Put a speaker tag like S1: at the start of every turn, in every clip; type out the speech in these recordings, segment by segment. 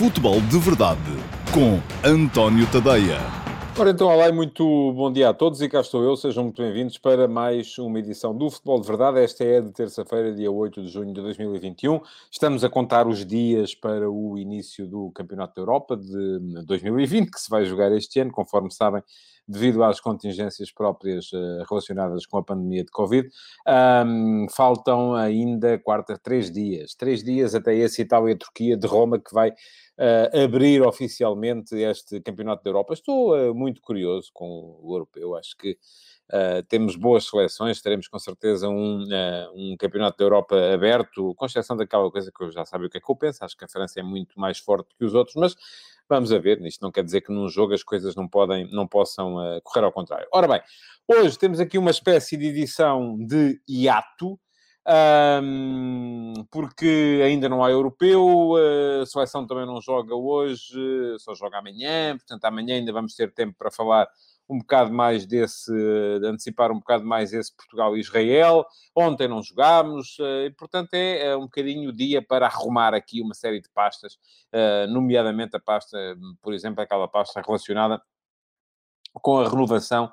S1: Futebol de Verdade com António Tadeia.
S2: Ora então, olá e muito bom dia a todos e cá estou eu, sejam muito bem-vindos para mais uma edição do Futebol de Verdade. Esta é de terça-feira, dia 8 de junho de 2021. Estamos a contar os dias para o início do Campeonato da Europa de 2020, que se vai jogar este ano, conforme sabem, devido às contingências próprias uh, relacionadas com a pandemia de Covid. Um, faltam ainda, quarta, três dias. Três dias até esse Itália-Turquia de Roma, que vai uh, abrir oficialmente este Campeonato da Europa. Estou uh, muito curioso com o europeu. Acho que Uh, temos boas seleções, teremos com certeza um, uh, um campeonato da Europa aberto, com exceção daquela coisa que eu já sabia o que é que eu penso, acho que a França é muito mais forte que os outros, mas vamos a ver, isto não quer dizer que num jogo as coisas não, podem, não possam uh, correr ao contrário. Ora bem, hoje temos aqui uma espécie de edição de hiato, um, porque ainda não há europeu, a seleção também não joga hoje, só joga amanhã, portanto amanhã ainda vamos ter tempo para falar um bocado mais desse, de antecipar um bocado mais esse Portugal e Israel. Ontem não jogámos, eh, e portanto é, é um bocadinho o dia para arrumar aqui uma série de pastas, eh, nomeadamente a pasta, por exemplo, aquela pasta relacionada com a renovação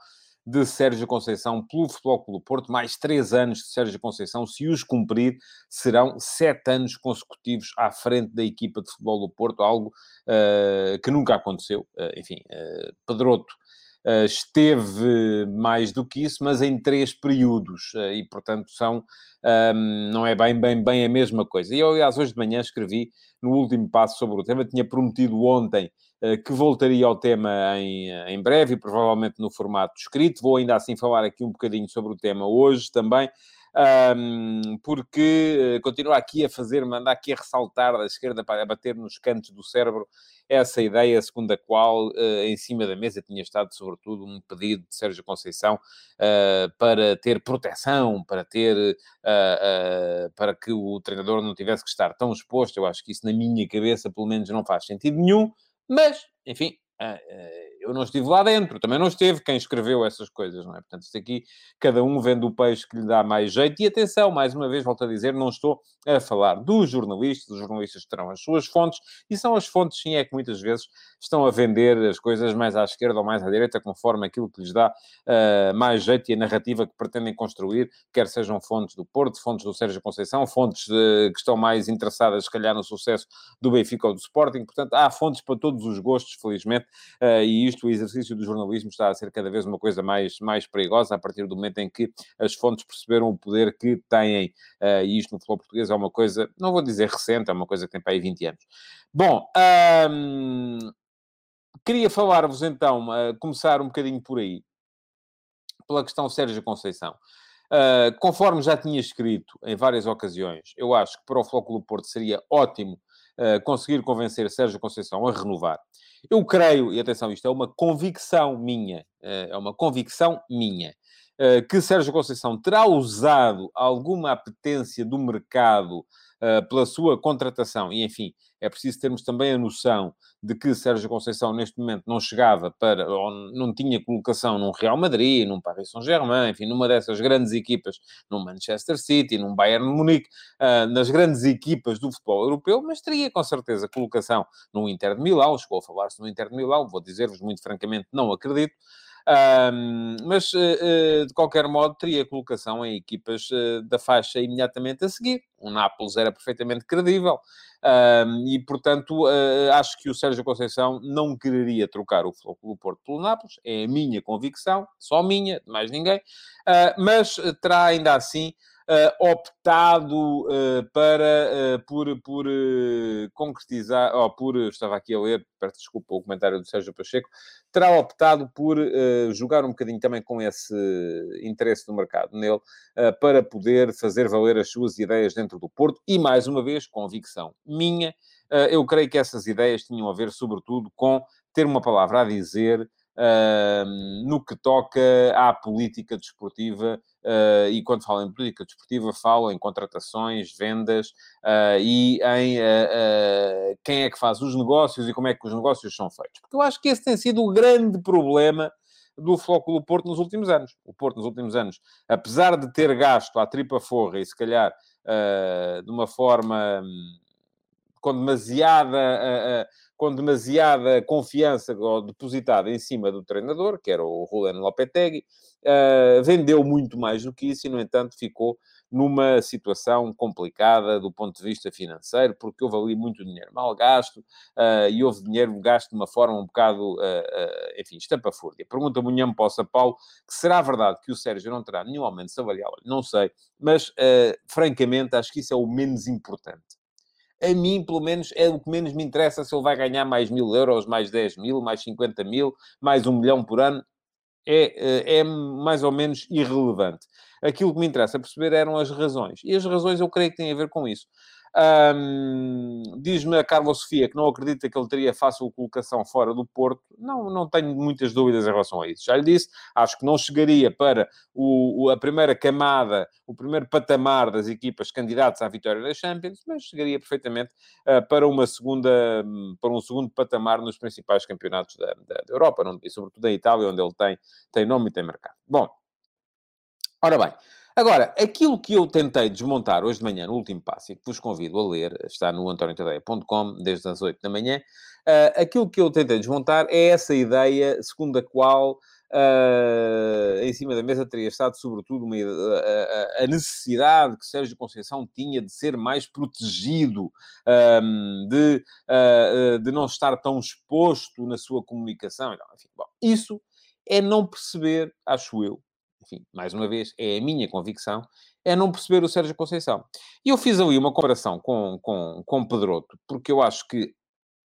S2: de Sérgio Conceição pelo Futebol Clube Porto, mais três anos de Sérgio Conceição, se os cumprir, serão sete anos consecutivos à frente da equipa de futebol do Porto, algo uh, que nunca aconteceu. Uh, enfim, uh, Pedroto esteve mais do que isso, mas em três períodos, uh, e portanto são, um, não é bem, bem, bem a mesma coisa. E eu, aliás, hoje de manhã escrevi no último passo sobre o tema, tinha prometido ontem uh, que voltaria ao tema em, em breve, e provavelmente no formato escrito, vou ainda assim falar aqui um bocadinho sobre o tema hoje também, um, porque uh, continua aqui a fazer, mandar aqui a ressaltar da esquerda para bater nos cantos do cérebro essa ideia segundo a qual uh, em cima da mesa tinha estado sobretudo um pedido de Sérgio Conceição uh, para ter proteção, para ter para que o treinador não tivesse que estar tão exposto. Eu acho que isso na minha cabeça pelo menos não faz sentido nenhum, mas enfim, eu não estive lá dentro, também não esteve quem escreveu essas coisas, não é? Portanto, isto aqui, cada um vende o peixe que lhe dá mais jeito. E atenção, mais uma vez, volto a dizer, não estou a falar dos jornalistas, os jornalistas terão as suas fontes, e são as fontes, sim, é que muitas vezes estão a vender as coisas mais à esquerda ou mais à direita, conforme aquilo que lhes dá uh, mais jeito e a narrativa que pretendem construir, quer sejam fontes do Porto, fontes do Sérgio Conceição, fontes uh, que estão mais interessadas, se calhar, no sucesso do Benfica ou do Sporting. Portanto, há fontes para todos os gostos, felizmente, uh, e isto isto, o exercício do jornalismo está a ser cada vez uma coisa mais, mais perigosa a partir do momento em que as fontes perceberam o poder que têm. Uh, e isto no futebol português é uma coisa, não vou dizer recente, é uma coisa que tem para aí 20 anos. Bom, queria falar-vos então, uh, começar um bocadinho por aí, pela questão Sérgio Conceição. Uh, conforme já tinha escrito em várias ocasiões, eu acho que para o Flóculo Porto seria ótimo conseguir convencer Sérgio Conceição a renovar. Eu creio, e atenção, isto é uma convicção minha, uh, é uma convicção minha, que Sérgio Conceição terá usado alguma apetência do mercado uh, pela sua contratação, e enfim, é preciso termos também a noção de que Sérgio Conceição neste momento não chegava para, ou não tinha colocação num Real Madrid, num Paris Saint-Germain, enfim, numa dessas grandes equipas, num Manchester City, num Bayern Munique, uh, nas grandes equipas do futebol europeu, mas teria com certeza colocação no Inter de Milão, chegou a falar-se no Inter de Milão, vou dizer-vos muito francamente, não acredito, um, mas, uh, de qualquer modo, teria colocação em equipas uh, da faixa imediatamente a seguir. O Nápoles era perfeitamente credível um, e, portanto, uh, acho que o Sérgio Conceição não quereria trocar o Futebol Porto pelo Nápoles. É a minha convicção, só minha, de mais ninguém. mas terá ainda assim uh, optado uh, para, uh, por, por concretizar, oh, por, estava aqui a ler, peço desculpa o comentário do Sérgio Pacheco, terá optado por jogar um bocadinho também com esse interesse do mercado nele, para poder fazer valer as suas ideias dentro do Porto e, mais uma vez, convicção minha, eu creio que essas ideias tinham a ver, sobretudo, com ter uma palavra a dizer Uh, no que toca à política desportiva, uh, e quando falo em política desportiva, falo em contratações, vendas uh, e em quem é que faz os negócios e como é que os negócios são feitos. Porque eu acho que esse tem sido o grande problema do Flóculo Porto nos últimos anos. O Porto nos últimos anos, apesar de ter gasto à tripa forra e se calhar de uma forma hum, com demasiada com demasiada confiança depositada em cima do treinador, que era o Juliano Lopetegui, uh, vendeu muito mais do que isso e, no entanto, ficou numa situação complicada do ponto de vista financeiro, porque houve ali muito dinheiro mal gasto uh, e houve dinheiro gasto de uma forma um bocado, uh, uh, enfim, estapafúrdia. Pergunta Munham Poça Paulo que será verdade que o Sérgio não terá nenhum aumento salarial? Não sei, mas francamente acho que isso é o menos importante. A mim, pelo menos, é o que menos me interessa se ele vai ganhar mais mil euros, mais 10 mil, mais 50 mil, mais um milhão por ano. É, é mais ou menos irrelevante. Aquilo que me interessa perceber eram as razões. E as razões eu creio que têm a ver com isso. Um, Diz-me a Carla Sofia que não acredita que ele teria fácil colocação fora do Porto. Não, não tenho muitas dúvidas em relação a isso. Já lhe disse, acho que não chegaria para o, o, a primeira camada, o primeiro patamar das equipas candidatas à vitória da Champions, mas chegaria perfeitamente uh, para uma segunda, para um segundo patamar nos principais campeonatos da, da, da Europa, não, e sobretudo da Itália, onde ele tem, tem nome e tem mercado. Bom, ora bem. Agora, aquilo que eu tentei desmontar hoje de manhã, no último passo, e que vos convido a ler, está no antoniotadeia.com, desde as 8 da manhã, uh, aquilo que eu tentei desmontar é essa ideia segundo a qual Uh, em cima da mesa teria estado, sobretudo, uma, a, a, necessidade que Sérgio Conceição tinha de ser mais protegido, um, de, uh, de não estar tão exposto na sua comunicação. Enfim, bom, isso é não perceber, acho eu, enfim, mais uma vez, é a minha convicção, é não perceber o Sérgio Conceição. E eu fiz ali uma comparação com, com, com Pedroto, porque eu acho que,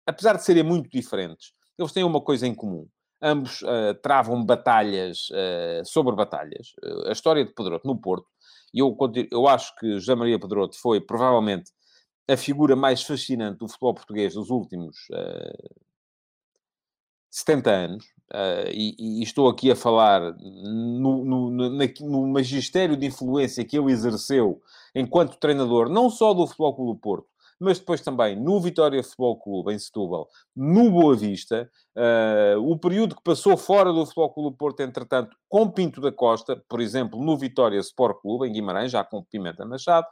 S2: apesar de serem muito diferentes, eles têm uma coisa em comum. Ambos uh, travam batalhas uh, sobre batalhas. Uh, a história de Pedroto no Porto, e eu, eu acho que José Maria Pedroto foi provavelmente a figura mais fascinante do futebol português dos últimos 70 anos, uh, e, e, estou aqui a falar no, no, no, no, magistério de influência que ele exerceu enquanto treinador, não só do Futebol Clube do Porto, mas depois também no Vitória Futebol Clube, em Setúbal, no Boa Vista, uh, o período que passou fora do Futebol Clube do Porto, entretanto, com Pinto da Costa, por exemplo, no Vitória Sport Clube, em Guimarães, já com Pimenta Machado,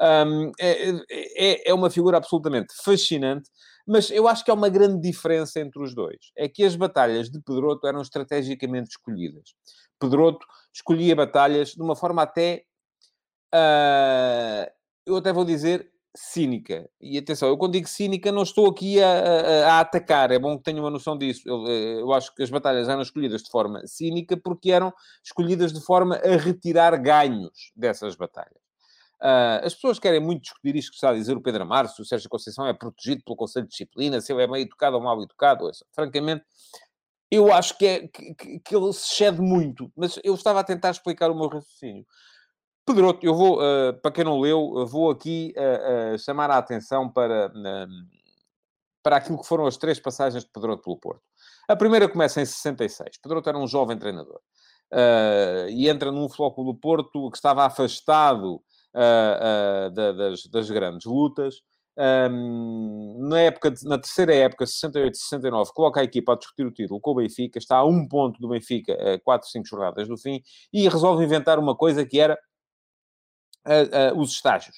S2: um, é, é, é uma figura absolutamente fascinante, mas eu acho que há uma grande diferença entre os dois. É que as batalhas de Pedroto eram estrategicamente escolhidas. Pedroto escolhia batalhas de uma forma até, uh, eu até vou dizer, cínica. E atenção, eu quando digo cínica não estou aqui a, a, a, atacar, é bom que tenham uma noção disso. Eu, eh, eu, acho que as batalhas eram escolhidas de forma cínica porque eram escolhidas de forma a retirar ganhos dessas batalhas. Uh, as pessoas querem muito discutir isto que está a dizer o Pedro Amaro, se o Sérgio Conceição é protegido pelo Conselho de Disciplina, se ele é meio educado ou mal educado. Ouça, francamente, eu acho que, é, que, que, ele se cede muito, mas eu estava a tentar explicar o meu raciocínio. Pedro, eu vou, uh, para quem não leu, vou aqui uh, chamar a atenção para, para aquilo que foram as três passagens de Pedro pelo Porto. A primeira começa em 66. Pedro era um jovem treinador. e entra num Futebol do Porto que estava afastado uh, uh, da, das, das, grandes lutas. Um, na, época de, na terceira época, 68-69, coloca a equipa a discutir o título com o Benfica, está a um ponto do Benfica, a 4, 5 jornadas do fim, e resolve inventar uma coisa que era uh, os estágios.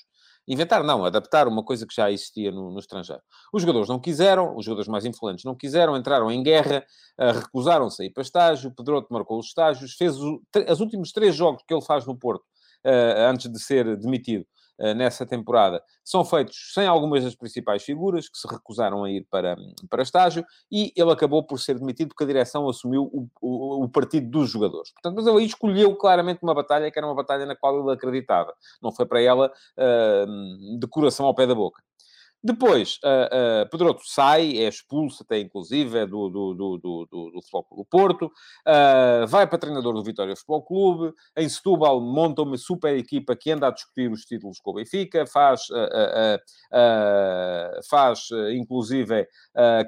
S2: Inventar, não, adaptar uma coisa que já existia no, no, estrangeiro. Os jogadores não quiseram, os jogadores mais influentes não quiseram, entraram em guerra, uh, recusaram-se a ir para estágio, Pedroto marcou os estágios, fez os últimos três jogos que ele faz no Porto, uh, antes de ser demitido uh, nessa temporada, são feitos sem algumas das principais figuras que se recusaram a ir para, para estágio e ele acabou por ser demitido porque a direção assumiu o, o, o partido dos jogadores. Portanto, mas ele aí escolheu claramente uma batalha que era uma batalha na qual ele acreditava. Não foi para ela uh, de coração ao pé da boca. Depois, uh, uh, sai, é expulso até inclusive é do, do, do, do, do Futebol Clube Porto, uh, vai para treinador do Vitória Futebol Clube, em Setúbal monta uma super equipa que anda a discutir os títulos com o Benfica, faz, faz inclusive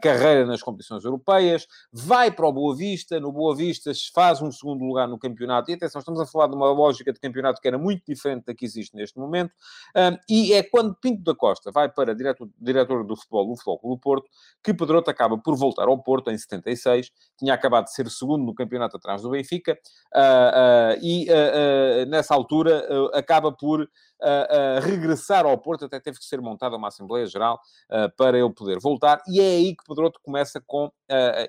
S2: carreira nas competições europeias, vai para o Boa Vista, no Boa Vista faz um segundo lugar no campeonato, e atenção, estamos a falar de uma lógica de campeonato que era muito diferente da que existe neste momento, e é quando Pinto da Costa vai para diretor diretor do futebol do Futebol do Porto, que Pedroto acaba por voltar ao Porto em 76, tinha acabado de ser segundo no campeonato atrás do Benfica, uh, uh, e uh, nessa altura acaba por regressar ao Porto, até teve que ser montada uma Assembleia Geral para ele poder voltar, e é aí que Pedroto começa com.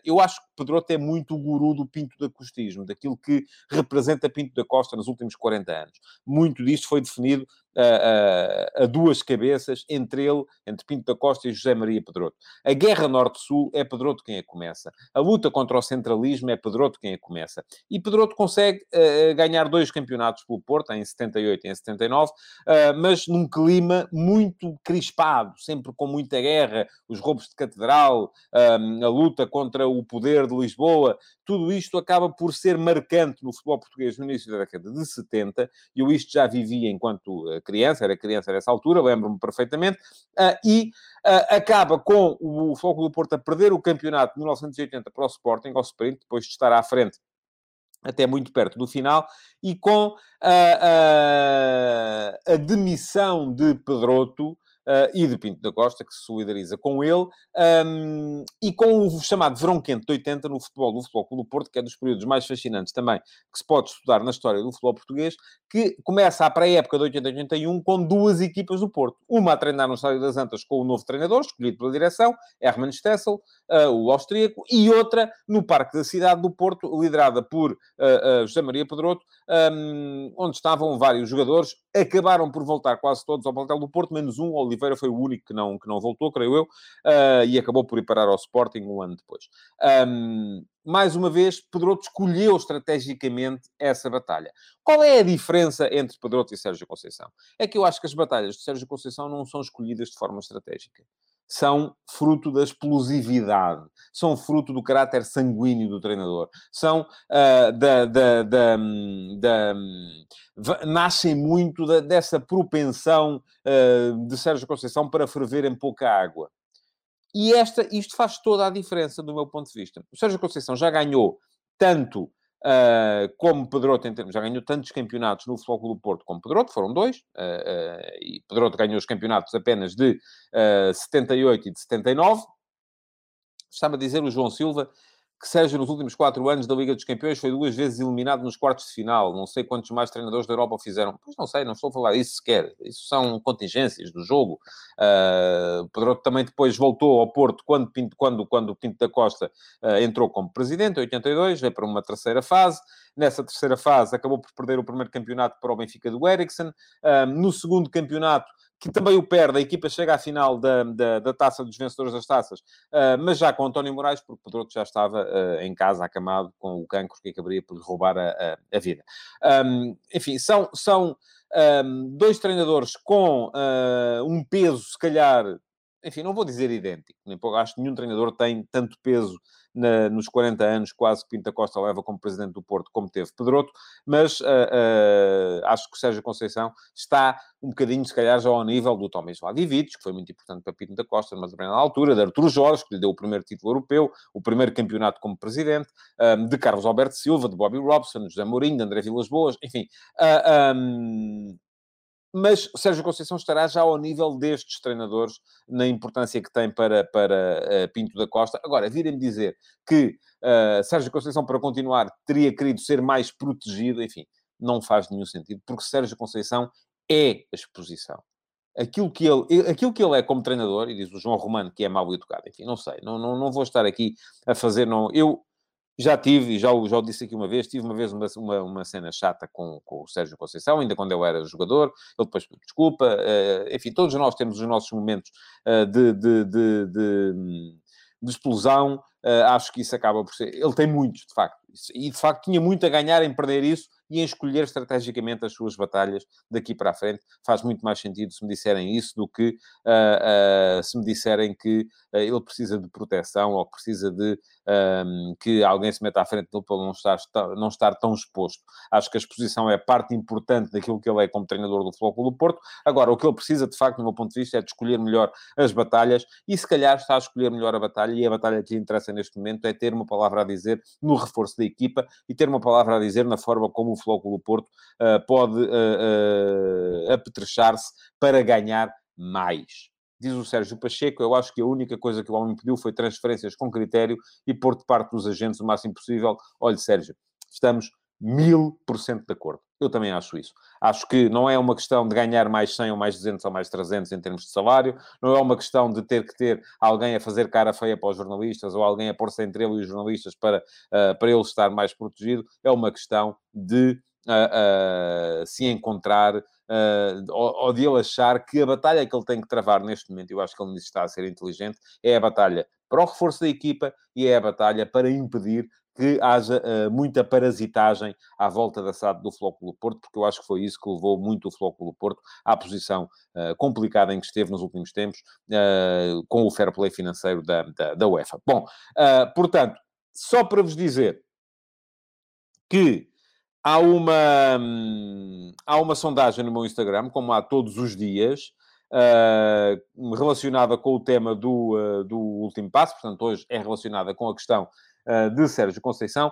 S2: eu acho que Pedroto é muito o guru do Pinto da Costismo, daquilo que representa Pinto da Costa nos últimos 40 anos. Muito disto foi definido a, a, duas cabeças entre ele, entre Pinto da Costa e José Maria Pedroto. A guerra Norte-Sul é Pedroto quem a começa. A luta contra o centralismo é Pedroto quem a começa. E Pedroto consegue uh, ganhar dois campeonatos pelo Porto, em 78 e em 79, uh, mas num clima muito crispado, sempre com muita guerra, os roubos de catedral, a luta contra o poder de Lisboa, tudo isto acaba por ser marcante no futebol português no início da década de 70, e eu isto já vivia enquanto criança, era criança nessa altura, lembro-me perfeitamente, uh, e uh, acaba com o Foco do Porto a perder o campeonato de 1980 para o Sporting, ao sprint, depois de estar à frente até muito perto do final, e com a, a, a demissão de Pedroto, uh, e de Pinto da Costa, que se solidariza com ele, um, e com o chamado verão quente de 80 no futebol do Futebol Clube do Porto, que é dos períodos mais fascinantes também que se pode estudar na história do futebol português, que começa a pré-época de 80-81 com duas equipas do Porto. Uma a treinar no Estádio das Antas com o novo treinador, escolhido pela direção, Hermann Stessel, uh, o austríaco, e outra no Parque da Cidade do Porto, liderada por uh, José Maria Pedroto, um, onde estavam vários jogadores, acabaram por voltar quase todos ao plantel do Porto, menos um, Oliveira foi o único que não, que não voltou, creio eu, e acabou por ir parar ao Sporting um ano depois. Um, mais uma vez, Pedroto escolheu estrategicamente essa batalha. Qual é a diferença entre Pedroto e Sérgio Conceição? É que eu acho que as batalhas de Sérgio Conceição não são escolhidas de forma estratégica são fruto da explosividade, são fruto do caráter sanguíneo do treinador, são uh, da, da, da, da, nascem muito dessa propensão uh, de Sérgio Conceição para ferver em pouca água. E esta, isto faz toda a diferença do meu ponto de vista. O Sérgio Conceição já ganhou tanto Uh, como Pedroto, em termos, já ganhou tantos campeonatos no Futebol do Porto como Pedroto, foram dois, uh, uh, e Pedroto ganhou os campeonatos apenas de 78 e de 79. Estava a dizer o João Silva que Sérgio, nos últimos quatro anos da Liga dos Campeões, foi duas vezes eliminado nos quartos de final. Não sei quantos mais treinadores da Europa fizeram. Pois não sei, não estou a falar isso sequer. Isso são contingências do jogo. Uh, Pedroto também depois voltou ao Porto quando, Pinto, quando, quando Pinto da Costa uh, entrou como presidente, em 82, veio para uma terceira fase. Nessa terceira fase, acabou por perder o primeiro campeonato para o Benfica do Ericsson. Uh, no segundo campeonato, que também o perde, a equipa chega à final da, da, da taça dos vencedores das taças, uh, mas já com António Moraes, porque Pedroto já estava uh, em casa acamado com o cancro que acabaria por lhe roubar a, a, a vida. Um, enfim, são, são um, dois treinadores com uh, um peso, se calhar, enfim, não vou dizer idêntico, nem acho que nenhum treinador tem tanto peso na, nos 40 anos, quase que Pinta Costa leva como presidente do Porto, como teve Pedroto, mas uh, uh, acho que o Sérgio Conceição está um bocadinho, se calhar, já ao nível do Tomás Vladivic, que foi muito importante para Pinto da Costa, mas também na altura, de Arturo Jorge, que lhe deu o primeiro título europeu, o primeiro campeonato como presidente, um, de Carlos Alberto Silva, de Bobby Robson, José Mourinho, de André Vilas Boas, enfim. Uh, um, mas Sérgio Conceição estará já ao nível destes treinadores na importância que tem para, para uh, Pinto da Costa. Agora, virem-me dizer que uh, Sérgio Conceição, para continuar, teria querido ser mais protegido, enfim, não faz nenhum sentido, porque Sérgio Conceição é a exposição. Aquilo que, ele, aquilo que ele é como treinador, e diz o João Romano que é mal educado, enfim, não sei, não, não, não vou estar aqui a fazer, não, eu já tive, já, já o disse aqui uma vez, tive uma vez uma, uma, uma, cena chata com, com o Sérgio Conceição, ainda quando eu era jogador, ele depois desculpa, uh, enfim, todos nós temos os nossos momentos uh, de, de, de, de, de explosão, uh, acho que isso acaba por ser... Ele tem muitos, de facto, e de facto tinha muito a ganhar em perder isso, e em escolher estrategicamente as suas batalhas daqui para a frente. Faz muito mais sentido se me disserem isso do que uh, uh, se me disserem que ele precisa de proteção ou precisa de um, que alguém se meta à frente dele para não estar, não estar tão exposto. Acho que a exposição é parte importante daquilo que ele é como treinador do Futebol do Porto. Agora, o que ele precisa, de facto, no meu ponto de vista, é de escolher melhor as batalhas e, se calhar, está a escolher melhor a batalha e a batalha que lhe interessa neste momento é ter uma palavra a dizer no reforço da equipa e ter uma palavra a dizer na forma como o Flóculo Porto uh, pode uh, uh, apetrechar-se para ganhar mais. Diz o Sérgio Pacheco, eu acho que a única coisa que o homem pediu foi transferências com critério e pôr de parte dos agentes o máximo possível. Olha, Sérgio, estamos mil por cento de acordo. Eu também acho isso. Acho que não é uma questão de ganhar mais 100 ou mais 200 ou mais 300 em termos de salário, não é uma questão de ter que ter alguém a fazer cara feia para os jornalistas ou alguém a pôr-se entre ele e os jornalistas para, uh, para ele estar mais protegido, é uma questão de uh, uh, se encontrar ou, ou, de ele achar que a batalha que ele tem que travar neste momento, eu acho que ele está a ser inteligente, é a batalha para o reforço da equipa e é a batalha para impedir que haja uh, muita parasitagem à volta da SAD do Flóculo Porto, porque eu acho que foi isso que levou muito o Flóculo Porto à posição uh, complicada em que esteve nos últimos tempos, uh, com o fair play financeiro da, da, da UEFA. Bom, portanto, só para vos dizer que há uma, hum, há uma sondagem no meu Instagram, como há todos os dias, relacionada com o tema do, do último passo, portanto, hoje é relacionada com a questão de Sérgio Conceição.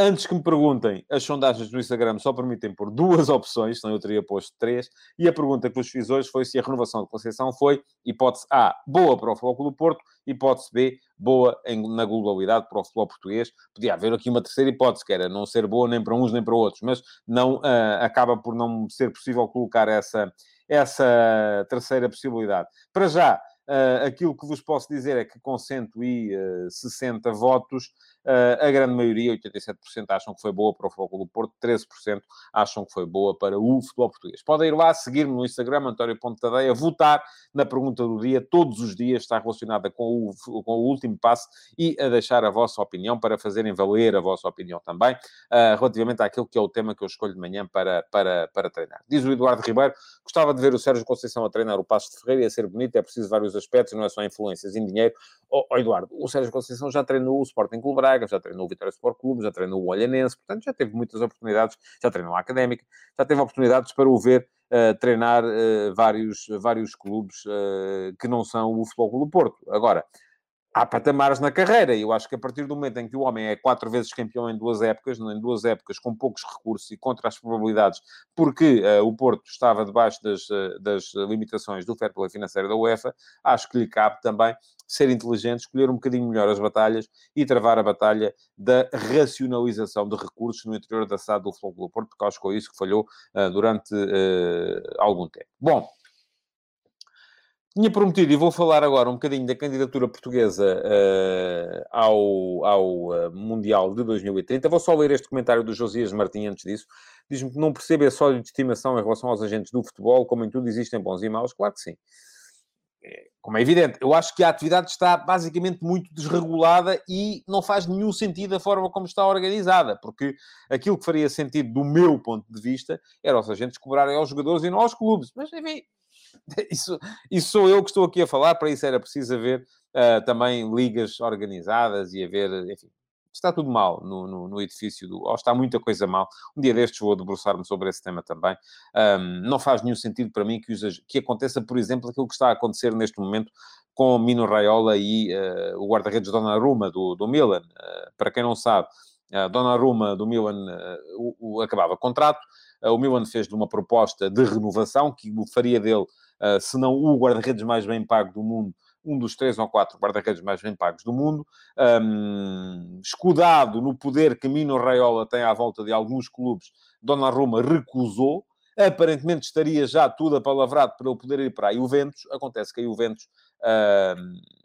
S2: Antes que me perguntem, as sondagens do Instagram só permitem pôr duas opções, senão eu teria posto três. E a pergunta que vos fiz hoje foi se a renovação de Conceição foi, hipótese A, boa para o Futebol do Porto, hipótese B, boa em, na globalidade para o futebol português. Podia haver aqui uma terceira hipótese, que era não ser boa nem para uns nem para outros, mas não uh, acaba por não ser possível colocar essa, essa terceira possibilidade. Para já, Uh, aquilo que vos posso dizer é que com 160 votos, uh, a grande maioria, 87%, acham que foi boa para o Futebol do Porto, 13% acham que foi boa para o futebol português. Podem ir lá, seguir-me no Instagram, António Pontadeia, votar na pergunta do dia, todos os dias está relacionada com o, com o último passo e a deixar a vossa opinião para fazerem valer a vossa opinião também, uh, relativamente àquilo que é o tema que eu escolho de manhã para, para, para treinar. Diz o Eduardo Ribeiro, gostava de ver o Sérgio Conceição a treinar o Passo de Ferreira, ia ser bonito, é preciso vários aspectos, não é só influências em dinheiro. Ó oh, oh, Eduardo, o Sérgio Conceição já treinou o Sporting Clube Braga, já treinou o Vitória Sport Clube, já treinou o Olhanense, portanto já teve muitas oportunidades, já treinou a Académica, já teve oportunidades para o ver uh, treinar uh, vários, vários clubes uh, que não são o Futebol Clube do Porto. Agora, há patamares na carreira. Eu acho que a partir do momento em que o homem é quatro vezes campeão em duas épocas, em duas épocas com poucos recursos e contra as probabilidades, porque uh, o Porto estava debaixo das, uh, das limitações do fair play financeiro da UEFA, acho que lhe cabe também ser inteligente, escolher um bocadinho melhor as batalhas e travar a batalha da racionalização de recursos no interior da SAD do Futebol do Porto, porque acho que foi isso que falhou uh, durante algum tempo. Bom, tinha prometido, e vou falar agora um bocadinho da candidatura portuguesa uh, ao, ao uh, Mundial de 2030. Vou só ler este comentário do Josias Martins antes disso. Diz-me que não percebe a sólido de estimação em relação aos agentes do futebol, como em tudo existem bons e maus. Claro que sim. É, como é evidente, eu acho que a atividade está basicamente muito desregulada e não faz nenhum sentido a forma como está organizada, porque aquilo que faria sentido, do meu ponto de vista, era os agentes cobrarem aos jogadores e não aos clubes. Mas, enfim, Isso, isso sou eu que estou aqui a falar, para isso era preciso haver uh, também ligas organizadas e haver, enfim, está tudo mal no, no, no, edifício do. Ou está muita coisa mal. Um dia destes vou debruçar-me sobre esse tema também. Um, não faz nenhum sentido para mim que, os, que aconteça, por exemplo, aquilo que está a acontecer neste momento com Mino Raiola e uh, o guarda-redes Donnarumma do, do Milan. Uh, para quem não sabe, uh, Donnarumma do Milan uh, o, o, acabava contrato. O Milan fez-lhe uma proposta de renovação que o faria dele uh, se não o guarda-redes mais bem pago do mundo, um dos três ou quatro guarda-redes mais bem pagos do mundo, um, escudado no poder que Mino Raiola tem à volta de alguns clubes, Donnarumma recusou, aparentemente estaria já tudo apalavrado para ele poder ir para a Juventus, acontece que a Juventus... Um,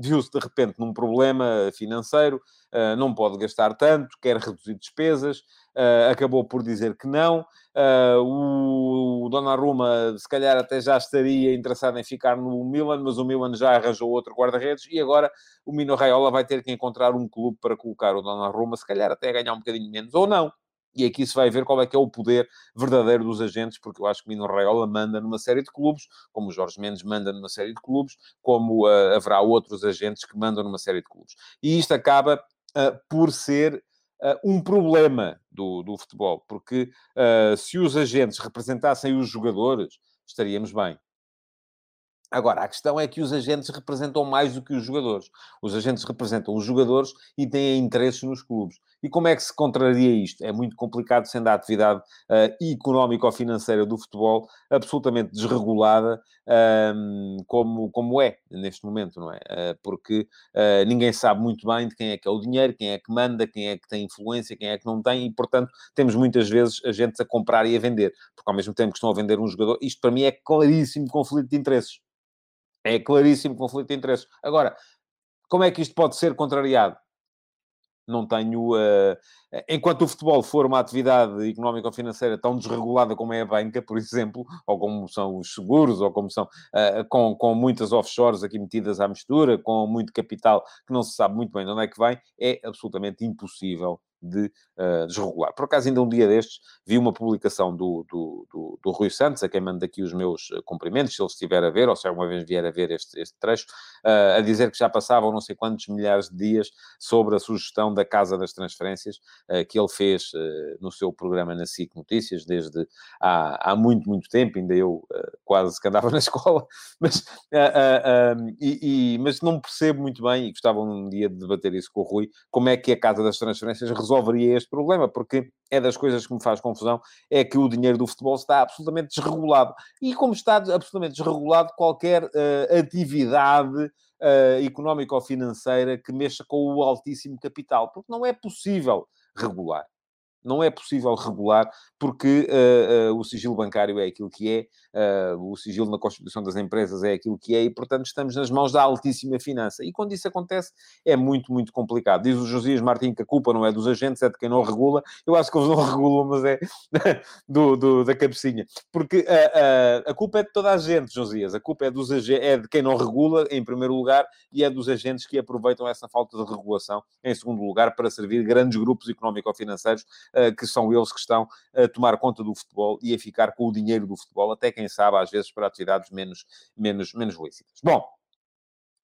S2: viu-se de repente num problema financeiro, uh, não pode gastar tanto, quer reduzir despesas, uh, acabou por dizer que não. Uh, o Donnarumma, se calhar, até já estaria interessado em ficar no Milan, mas o Milan já arranjou outro guarda-redes e agora o Mino Raiola vai ter que encontrar um clube para colocar o Donnarumma, se calhar até ganhar um bocadinho menos, ou não. E aqui se vai ver qual é que é o poder verdadeiro dos agentes, porque eu acho que Mino Raiola manda numa série de clubes, como o Jorge Mendes manda numa série de clubes, como uh, haverá outros agentes que mandam numa série de clubes. E isto acaba uh, por ser uh, um problema do, do futebol, porque se os agentes representassem os jogadores, estaríamos bem. Agora, a questão é que os agentes representam mais do que os jogadores. Os agentes representam os jogadores e têm interesses nos clubes. E como é que se contraria isto? É muito complicado, sendo a atividade uh, económico-financeira do futebol absolutamente desregulada, um, como, como é neste momento, não é? Uh, porque uh, ninguém sabe muito bem de quem é que é o dinheiro, quem é que manda, quem é que tem influência, quem é que não tem, e, portanto, temos muitas vezes agentes a comprar e a vender. Porque ao mesmo tempo que estão a vender um jogador, isto para mim é claríssimo conflito de interesses. É claríssimo conflito de interesses. Agora, como é que isto pode ser contrariado? Não tenho. Uh, enquanto o futebol for uma atividade económica ou financeira tão desregulada como é a banca, por exemplo, ou como são os seguros, ou como são uh, com, com muitas offshores aqui metidas à mistura, com muito capital que não se sabe muito bem de onde é que vem, é absolutamente impossível de uh, desregular. Por acaso, ainda um dia destes, vi uma publicação do, do, do, do Rui Santos, a quem mando aqui os meus eh, cumprimentos, se ele estiver a ver, ou se alguma vez vier a ver este, este trecho, uh, a dizer que já passavam não sei quantos milhares de dias sobre a sugestão da Casa das Transferências, uh, que ele fez no seu programa na SIC Notícias, desde há, há muito, muito tempo, ainda eu quase que andava na escola, mas, e, e, mas não percebo muito bem, e gostava um dia de debater isso com o Rui, como é que a Casa das Transferências resolveria este problema, porque é das coisas que me faz confusão, é que o dinheiro do futebol está absolutamente desregulado. E como está absolutamente desregulado qualquer uh, atividade uh, económica ou financeira que mexa com o altíssimo capital, porque não é possível regular não é possível regular porque uh, uh, o sigilo bancário é aquilo que é, uh, o sigilo na constituição das empresas é aquilo que é e, portanto, estamos nas mãos da altíssima finança. E quando isso acontece é muito, muito complicado. Diz o Josias Martins que a culpa não é dos agentes, é de quem não regula. Eu acho que eles não regulam, mas é do, do, da cabecinha. Porque a culpa é de toda a gente, Josias. A culpa é, dos é de quem não regula, em primeiro lugar, e é dos agentes que aproveitam essa falta de regulação, em segundo lugar, para servir grandes grupos económico-financeiros que são eles que estão a tomar conta do futebol e a ficar com o dinheiro do futebol, até quem sabe, às vezes, para atividades menos, menos, menos lícitas. Bom,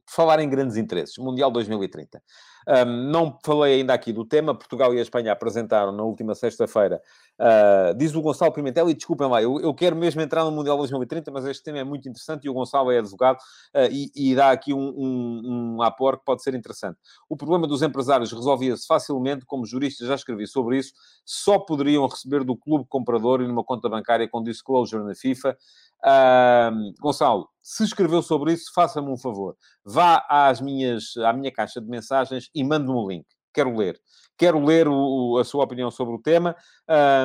S2: falar em grandes interesses, Mundial 2030. Um, não falei ainda aqui do tema, Portugal e a Espanha apresentaram na última sexta-feira, uh, diz o Gonçalo Pimentel, e desculpem lá, eu, eu, quero mesmo entrar no Mundial 2030, mas este tema é muito interessante e o Gonçalo é advogado uh, e, e, dá aqui um, um, um apor que pode ser interessante. O problema dos empresários resolvia-se facilmente, como jurista já escrevi sobre isso, só poderiam receber do clube comprador e numa conta bancária com disclosure na FIFA. Uh, Gonçalo, se escreveu sobre isso, faça-me um favor. Vá às minhas, à minha caixa de mensagens e mande-me um link. Quero ler. Quero ler o, a sua opinião sobre o tema.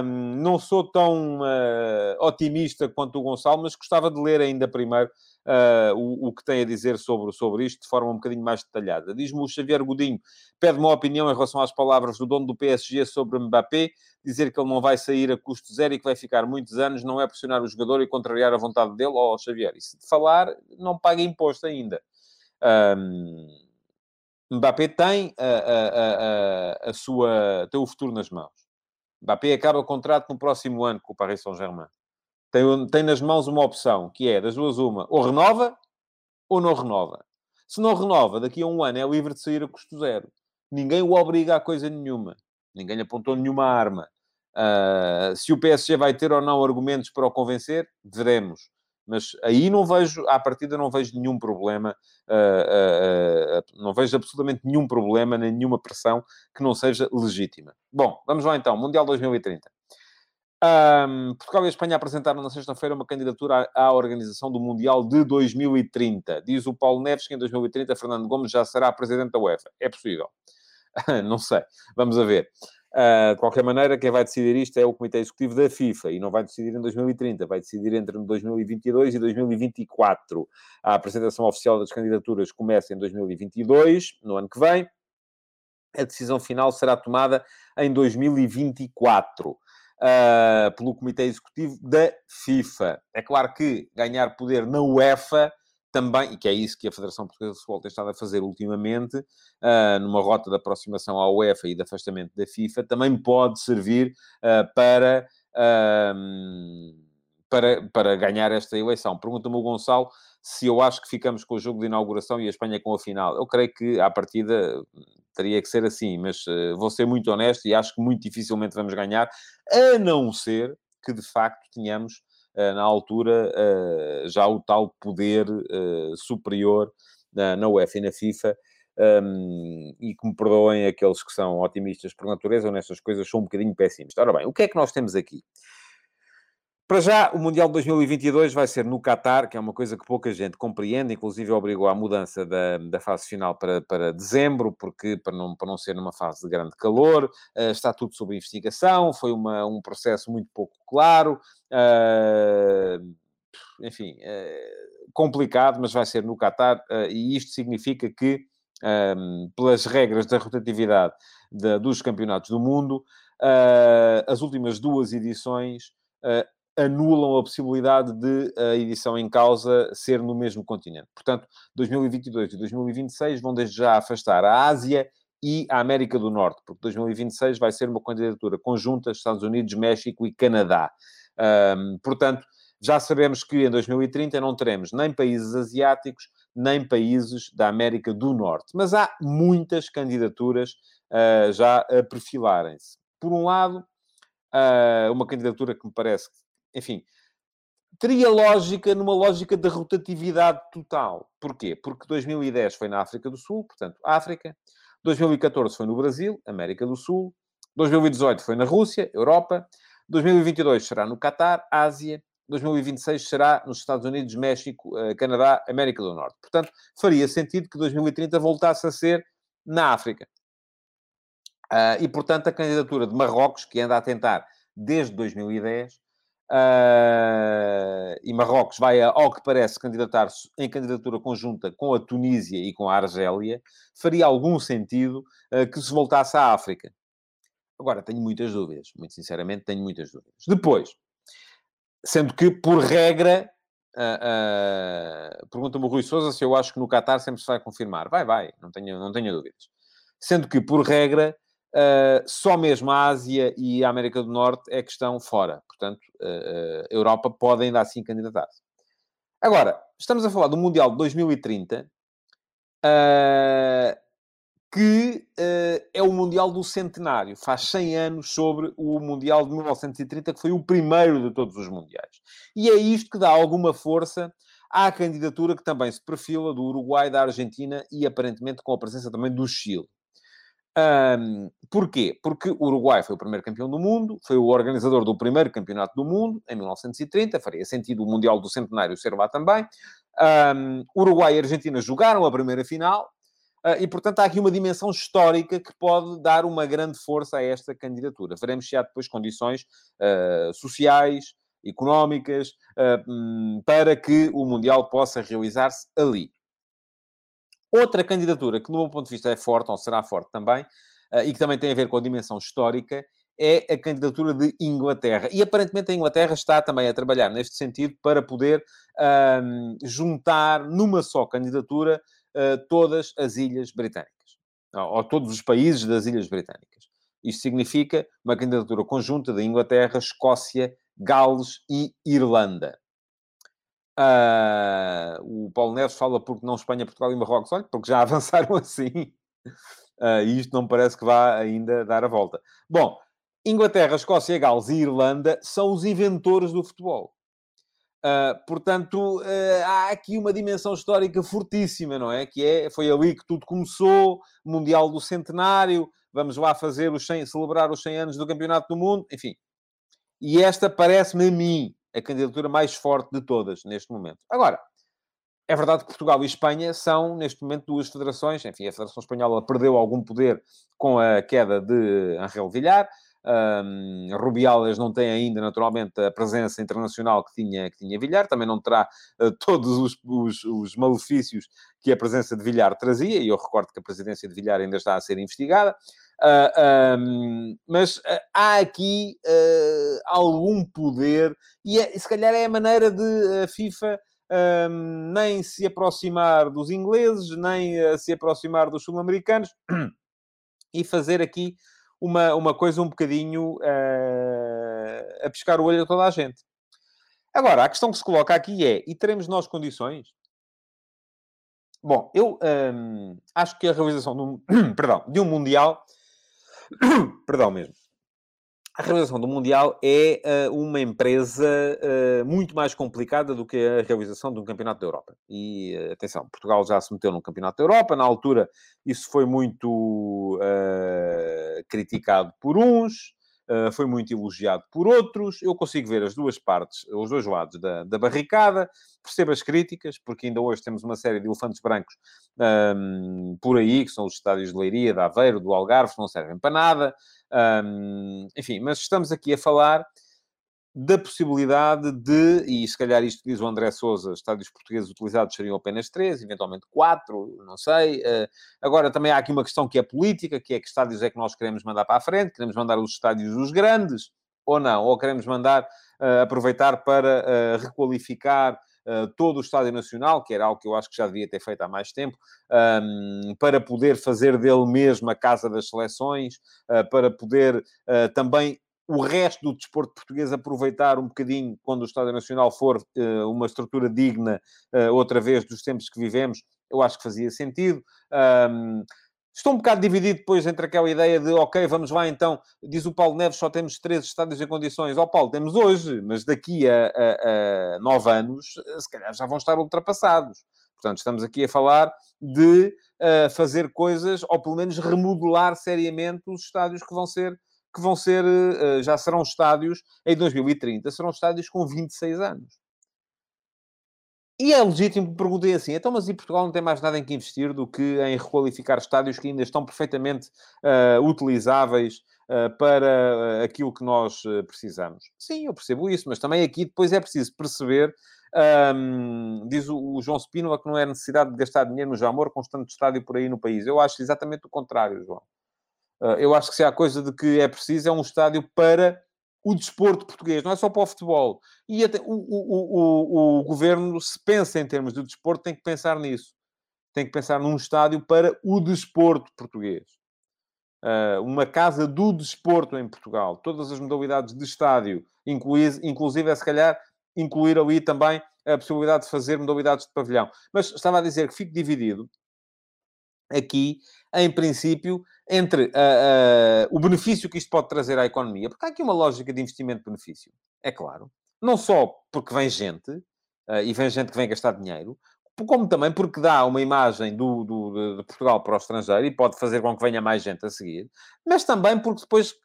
S2: Um, não sou tão uh, otimista quanto o Gonçalo, mas gostava de ler ainda primeiro uh, o, o, que tem a dizer sobre, sobre isto de forma um bocadinho mais detalhada. Diz-me o Xavier Godinho, pede uma opinião em relação às palavras do dono do PSG sobre Mbappé, dizer que ele não vai sair a custo zero e que vai ficar muitos anos, não é pressionar o jogador e contrariar a vontade dele. Oh, Xavier, e se de falar, não paga imposto ainda. Um, Mbappé tem a, a, a, a, sua, tem o futuro nas mãos. Mbappé acaba o contrato no próximo ano com o Paris Saint-Germain. Tem, tem nas mãos uma opção, que é, das duas uma, ou renova ou não renova. Se não renova, daqui a um ano é livre de sair a custo zero. Ninguém o obriga a coisa nenhuma. Ninguém lhe apontou nenhuma arma. Uh, se o PSG vai ter ou não argumentos para o convencer, veremos. Mas aí não vejo, à partida, não vejo nenhum problema, uh, uh, não vejo absolutamente nenhum problema, nem nenhuma pressão que não seja legítima. Bom, vamos lá então, Mundial 2030. Um, Portugal e Espanha apresentaram na sexta-feira uma candidatura à, organização do Mundial de 2030. Diz o Paulo Neves que em 2030 Fernando Gomes já será presidente da UEFA. É possível. não sei. Vamos a ver. Uh, de qualquer maneira, quem vai decidir isto é o Comitê Executivo da FIFA e não vai decidir em 2030, vai decidir entre 2022 e 2024. A apresentação oficial das candidaturas começa em 2022, no ano que vem. A decisão final será tomada em 2024. Uh, ah, pelo Comitê Executivo da FIFA. É claro que ganhar poder na UEFA também, e que é isso que a Federação Portuguesa de Futebol tem estado a fazer ultimamente, uh, numa rota de aproximação à UEFA e de afastamento da FIFA, também pode servir uh, para, uh, para, para ganhar esta eleição. Pergunta-me o Gonçalo se eu acho que ficamos com o jogo de inauguração e a Espanha com a final. Eu creio que, à partida, teria que ser assim, mas vou ser muito honesto e acho que muito dificilmente vamos ganhar, a não ser que, de facto, tenhamos na altura, já o tal poder superior na UEFA e na FIFA. Um, e que me perdoem aqueles que são otimistas por natureza, ou nestas coisas são um bocadinho pessimistas. Ora bem, o que é que nós temos aqui? Para já, o Mundial de 2022 vai ser no Qatar, que é uma coisa que pouca gente compreende, inclusive obrigou à mudança da, da fase final para, para dezembro, porque para não, para não ser numa fase de grande calor, uh, está tudo sob investigação, foi uma, um processo muito pouco claro, uh, enfim, uh, complicado, mas vai ser no Qatar, e isto significa que, um, pelas regras da rotatividade de, dos campeonatos do mundo, as últimas duas edições anulam a possibilidade de a edição em causa ser no mesmo continente. Portanto, 2022 e 2026 vão desde já afastar a Ásia e a América do Norte, porque 2026 vai ser uma candidatura conjunta Estados Unidos, México e Canadá. Um, portanto, já sabemos que em 2030 não teremos nem países asiáticos, nem países da América do Norte. Mas há muitas candidaturas uh, já a perfilarem-se. Por um lado, uh, uma candidatura que me parece enfim, teria lógica numa lógica de rotatividade total. Porquê? Porque 2010 foi na África do Sul, portanto, África. 2014 foi no Brasil, América do Sul. 2018 foi na Rússia, Europa. 2022 será no Catar, Ásia. 2026 será nos Estados Unidos, México, eh, Canadá, América do Norte. Portanto, faria sentido que 2030 voltasse a ser na África. Uh, e, portanto, a candidatura de Marrocos, que anda a tentar desde 2010, Uh, e Marrocos vai, ao que parece, candidatar-se em candidatura conjunta com a Tunísia e com a Argélia, faria algum sentido uh, que se voltasse à África. Agora, tenho muitas dúvidas. Muito sinceramente, tenho muitas dúvidas. Depois, sendo que, por regra, uh, pergunta-me o Rui Souza se eu acho que no Qatar sempre se vai confirmar. Vai, vai, não tenho, não tenho dúvidas. Sendo que, por regra, Uh, só mesmo a Ásia e a América do Norte é que estão fora. Portanto, uh, a Europa pode ainda assim candidatar-se. Agora, estamos a falar do Mundial de 2030, uh, que é o Mundial do Centenário. Faz 100 anos sobre o Mundial de 1930, que foi o primeiro de todos os Mundiais. E é isto que dá alguma força à candidatura que também se perfila do Uruguai, da Argentina e aparentemente com a presença também do Chile. Um, porquê? Porque o Uruguai foi o primeiro campeão do mundo, foi o organizador do primeiro campeonato do mundo, em 1930, faria sentido o Mundial do Centenário ser lá também. Um, Uruguai e Argentina jogaram a primeira final, uh, e portanto há aqui uma dimensão histórica que pode dar uma grande força a esta candidatura. Veremos se há depois condições uh, sociais, económicas, uh, para que o Mundial possa realizar-se ali. Outra candidatura que, do meu ponto de vista, é forte, ou será forte também, uh, e que também tem a ver com a dimensão histórica, é a candidatura de Inglaterra. E aparentemente a Inglaterra está também a trabalhar neste sentido para poder juntar numa só candidatura uh, todas as ilhas britânicas, ou, ou todos os países das ilhas britânicas. Isto significa uma candidatura conjunta de Inglaterra, Escócia, Gales e Irlanda. Uh, o Paulo Neves fala porque não Espanha, Portugal e Marrocos. Olha, porque já avançaram assim. Uh, e isto não parece que vá ainda dar a volta. Bom, Inglaterra, Escócia, Gales e Irlanda são os inventores do futebol. Uh, portanto, uh, há aqui uma dimensão histórica fortíssima, não é? Que é, foi ali que tudo começou, Mundial do Centenário, vamos lá fazer os 100, celebrar os 100 anos do Campeonato do Mundo, enfim. E esta parece-me a mim, a candidatura mais forte de todas neste momento. Agora, é verdade que Portugal e Espanha são, neste momento, duas federações. Enfim, a Federação Espanhola perdeu algum poder com a queda de Angel Villar. Um, Rubiales não tem ainda, naturalmente, a presença internacional que tinha, que tinha Villar. Também não terá uh, todos os, os, os, malefícios que a presença de Villar trazia. E eu recordo que a presidência de Villar ainda está a ser investigada. Uh, ah, um, mas uh, há aqui uh, algum poder, e, é, se calhar é a maneira de a FIFA um, nem se aproximar dos ingleses, nem se aproximar dos sul-americanos, e fazer aqui uma, uma coisa um bocadinho a pescar o olho a toda a gente. Agora, a questão que se coloca aqui é: e teremos nós condições? Bom, eu um, acho que a realização de um, perdão, de um Mundial Perdão mesmo. a realização do Mundial é uh, uma empresa uh, muito mais complicada do que a realização de um campeonato da Europa. E, uh, atenção, Portugal já se meteu num campeonato da Europa, na altura isso foi muito criticado por uns, foi muito elogiado por outros. Eu consigo ver as duas partes, os dois lados da, da barricada, percebo as críticas, porque ainda hoje temos uma série de elefantes brancos um, por aí, que são os estádios de Leiria, de Aveiro, do Algarve, não servem para nada. Um, enfim, mas estamos aqui a falar da possibilidade de, e se calhar isto diz o André Souza, estádios portugueses utilizados seriam apenas três, eventualmente quatro, não sei. Uh, agora também há aqui uma questão que é política, que é que estádios é que nós queremos mandar para a frente, queremos mandar os estádios dos grandes, ou não, ou queremos mandar, uh, aproveitar para uh, requalificar Uh, todo o Estádio Nacional, que era algo que eu acho que já devia ter feito há mais tempo, um, para poder fazer dele mesmo a casa das seleções, uh, para poder uh, também o resto do desporto português aproveitar um bocadinho, quando o Estádio Nacional for uh, uma estrutura digna, uh, outra vez, dos tempos que vivemos, eu acho que fazia sentido. Um, estou um bocado dividido depois entre aquela ideia de, ok, vamos lá então, diz o Paulo Neves, só temos três estádios em condições. Ó oh, Paulo, temos hoje, mas daqui a, a, a nove anos, se calhar já vão estar ultrapassados. Portanto, estamos aqui a falar de uh, fazer coisas, ou pelo menos remodelar seriamente os estádios que vão ser que vão ser, eh, já serão estádios em 2030, serão estádios com 26 anos. E é legítimo que perguntem assim, então, mas e Portugal não tem mais nada em que investir do que em requalificar estádios que ainda estão perfeitamente uh, utilizáveis uh, para aquilo que nós precisamos? Sim, eu percebo isso, mas também aqui depois é preciso perceber, um, diz o, o João Spínola, que não é necessidade de gastar dinheiro no Jamor constante estádio por aí no país. Eu acho exatamente o contrário, João. Ah, eu acho que se há coisa de que é preciso é um estádio para o desporto português, não é só para o futebol. E até o, o, o, o governo, se pensa em termos de desporto, tem que pensar nisso. Tem que pensar num estádio para o desporto português. Uh, uma casa do desporto em Portugal. Todas as modalidades de estádio, inclusive, é se calhar, incluir ali também a possibilidade de fazer modalidades de pavilhão. Mas estava a dizer que fico dividido aqui, em princípio, entre uh, uh, o benefício que isto pode trazer à economia, porque há aqui uma lógica de investimento-benefício, é claro. Não só porque vem gente, uh, e vem gente que vem gastar dinheiro, como também porque dá uma imagem do, do, de Portugal para o estrangeiro e pode fazer com que venha mais gente a seguir, mas também porque depois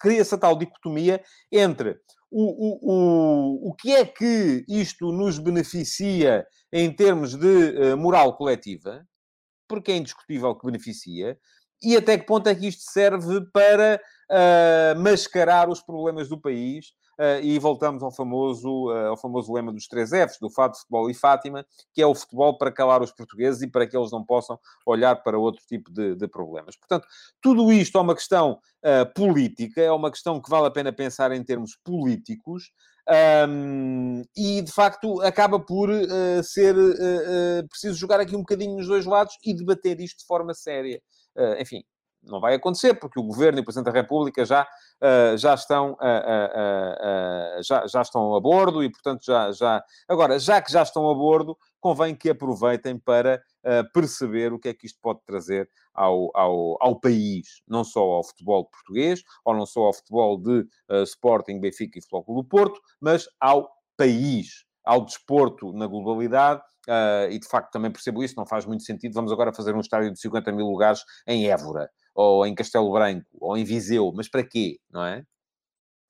S2: cria-se a tal dicotomia entre o, o, o, o que é que isto nos beneficia em termos de moral coletiva, porque é indiscutível que beneficia, e até que ponto é que isto serve para uh, mascarar os problemas do país. Uh, e voltamos ao famoso, uh, ao famoso lema dos três Fs, do Fado, Futebol e Fátima, que é o futebol para calar os portugueses e para que eles não possam olhar para outro tipo de, de problemas. Portanto, tudo isto é uma questão política, é uma questão que vale a pena pensar em termos políticos, um, e de facto acaba por uh, ser uh, uh, preciso jogar aqui um bocadinho nos dois lados e debater isto de forma séria. Enfim, não vai acontecer, porque o Governo e o Presidente da República já, uh, já, estão, uh, uh, já, já estão a bordo e, portanto, já, já... Agora, já que já estão a bordo, convém que aproveitem para perceber o que é que isto pode trazer ao, ao, ao país, não só ao futebol português, ou não só ao futebol de Sporting, Benfica e Futebol do Porto, mas ao país, ao desporto na globalidade, Uh, e de facto também percebo isso, não faz muito sentido. Vamos agora fazer um estádio de 50 mil lugares em Évora ou em Castelo Branco, ou em Viseu, mas para quê, não é?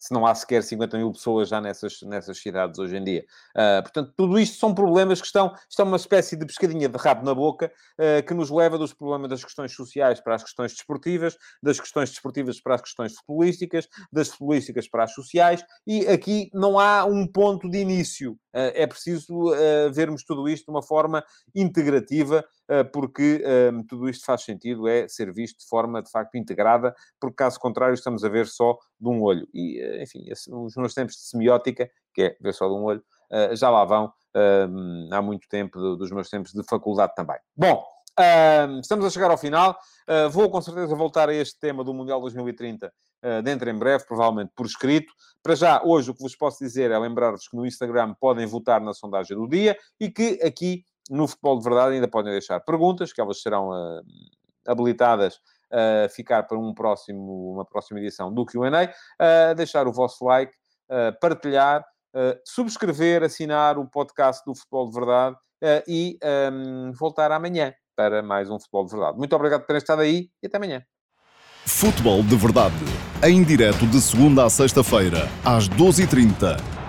S2: Se não há sequer 50 mil pessoas já nessas, nessas cidades hoje em dia. Uh, portanto, tudo isto são problemas que estão, estão uma espécie de pescadinha de rabo na boca uh, que nos leva dos problemas das questões sociais para as questões desportivas, das questões desportivas para as questões futebolísticas, das futebolísticas para as sociais, e aqui não há um ponto de início. Uh, é preciso vermos tudo isto de uma forma integrativa porque ehm, tudo isto faz sentido, é ser visto de forma, de facto, integrada, porque caso contrário estamos a ver só de um olho. E, eh, enfim, os meus tempos de semiótica, que é ver só de um olho, eh, já lá vão ehm, há muito tempo, dos meus tempos de faculdade também. Bom, estamos a chegar ao final. vou com certeza voltar a este tema do Mundial 2030 dentro em breve, provavelmente por escrito. Para já, hoje, o que vos posso dizer é lembrar-vos que no Instagram podem votar na sondagem do dia e que aqui no futebol de verdade ainda podem deixar perguntas, que elas serão uh, habilitadas uh, ficar para um próximo, uma próxima edição do Q&A, uh, deixar o vosso like, uh, partilhar, subscrever, assinar o podcast do Futebol de Verdade e um, voltar amanhã para mais um Futebol de Verdade. Muito obrigado por terem estado aí e até amanhã.
S1: Futebol de Verdade, em direto de segunda a sexta-feira, às 12h30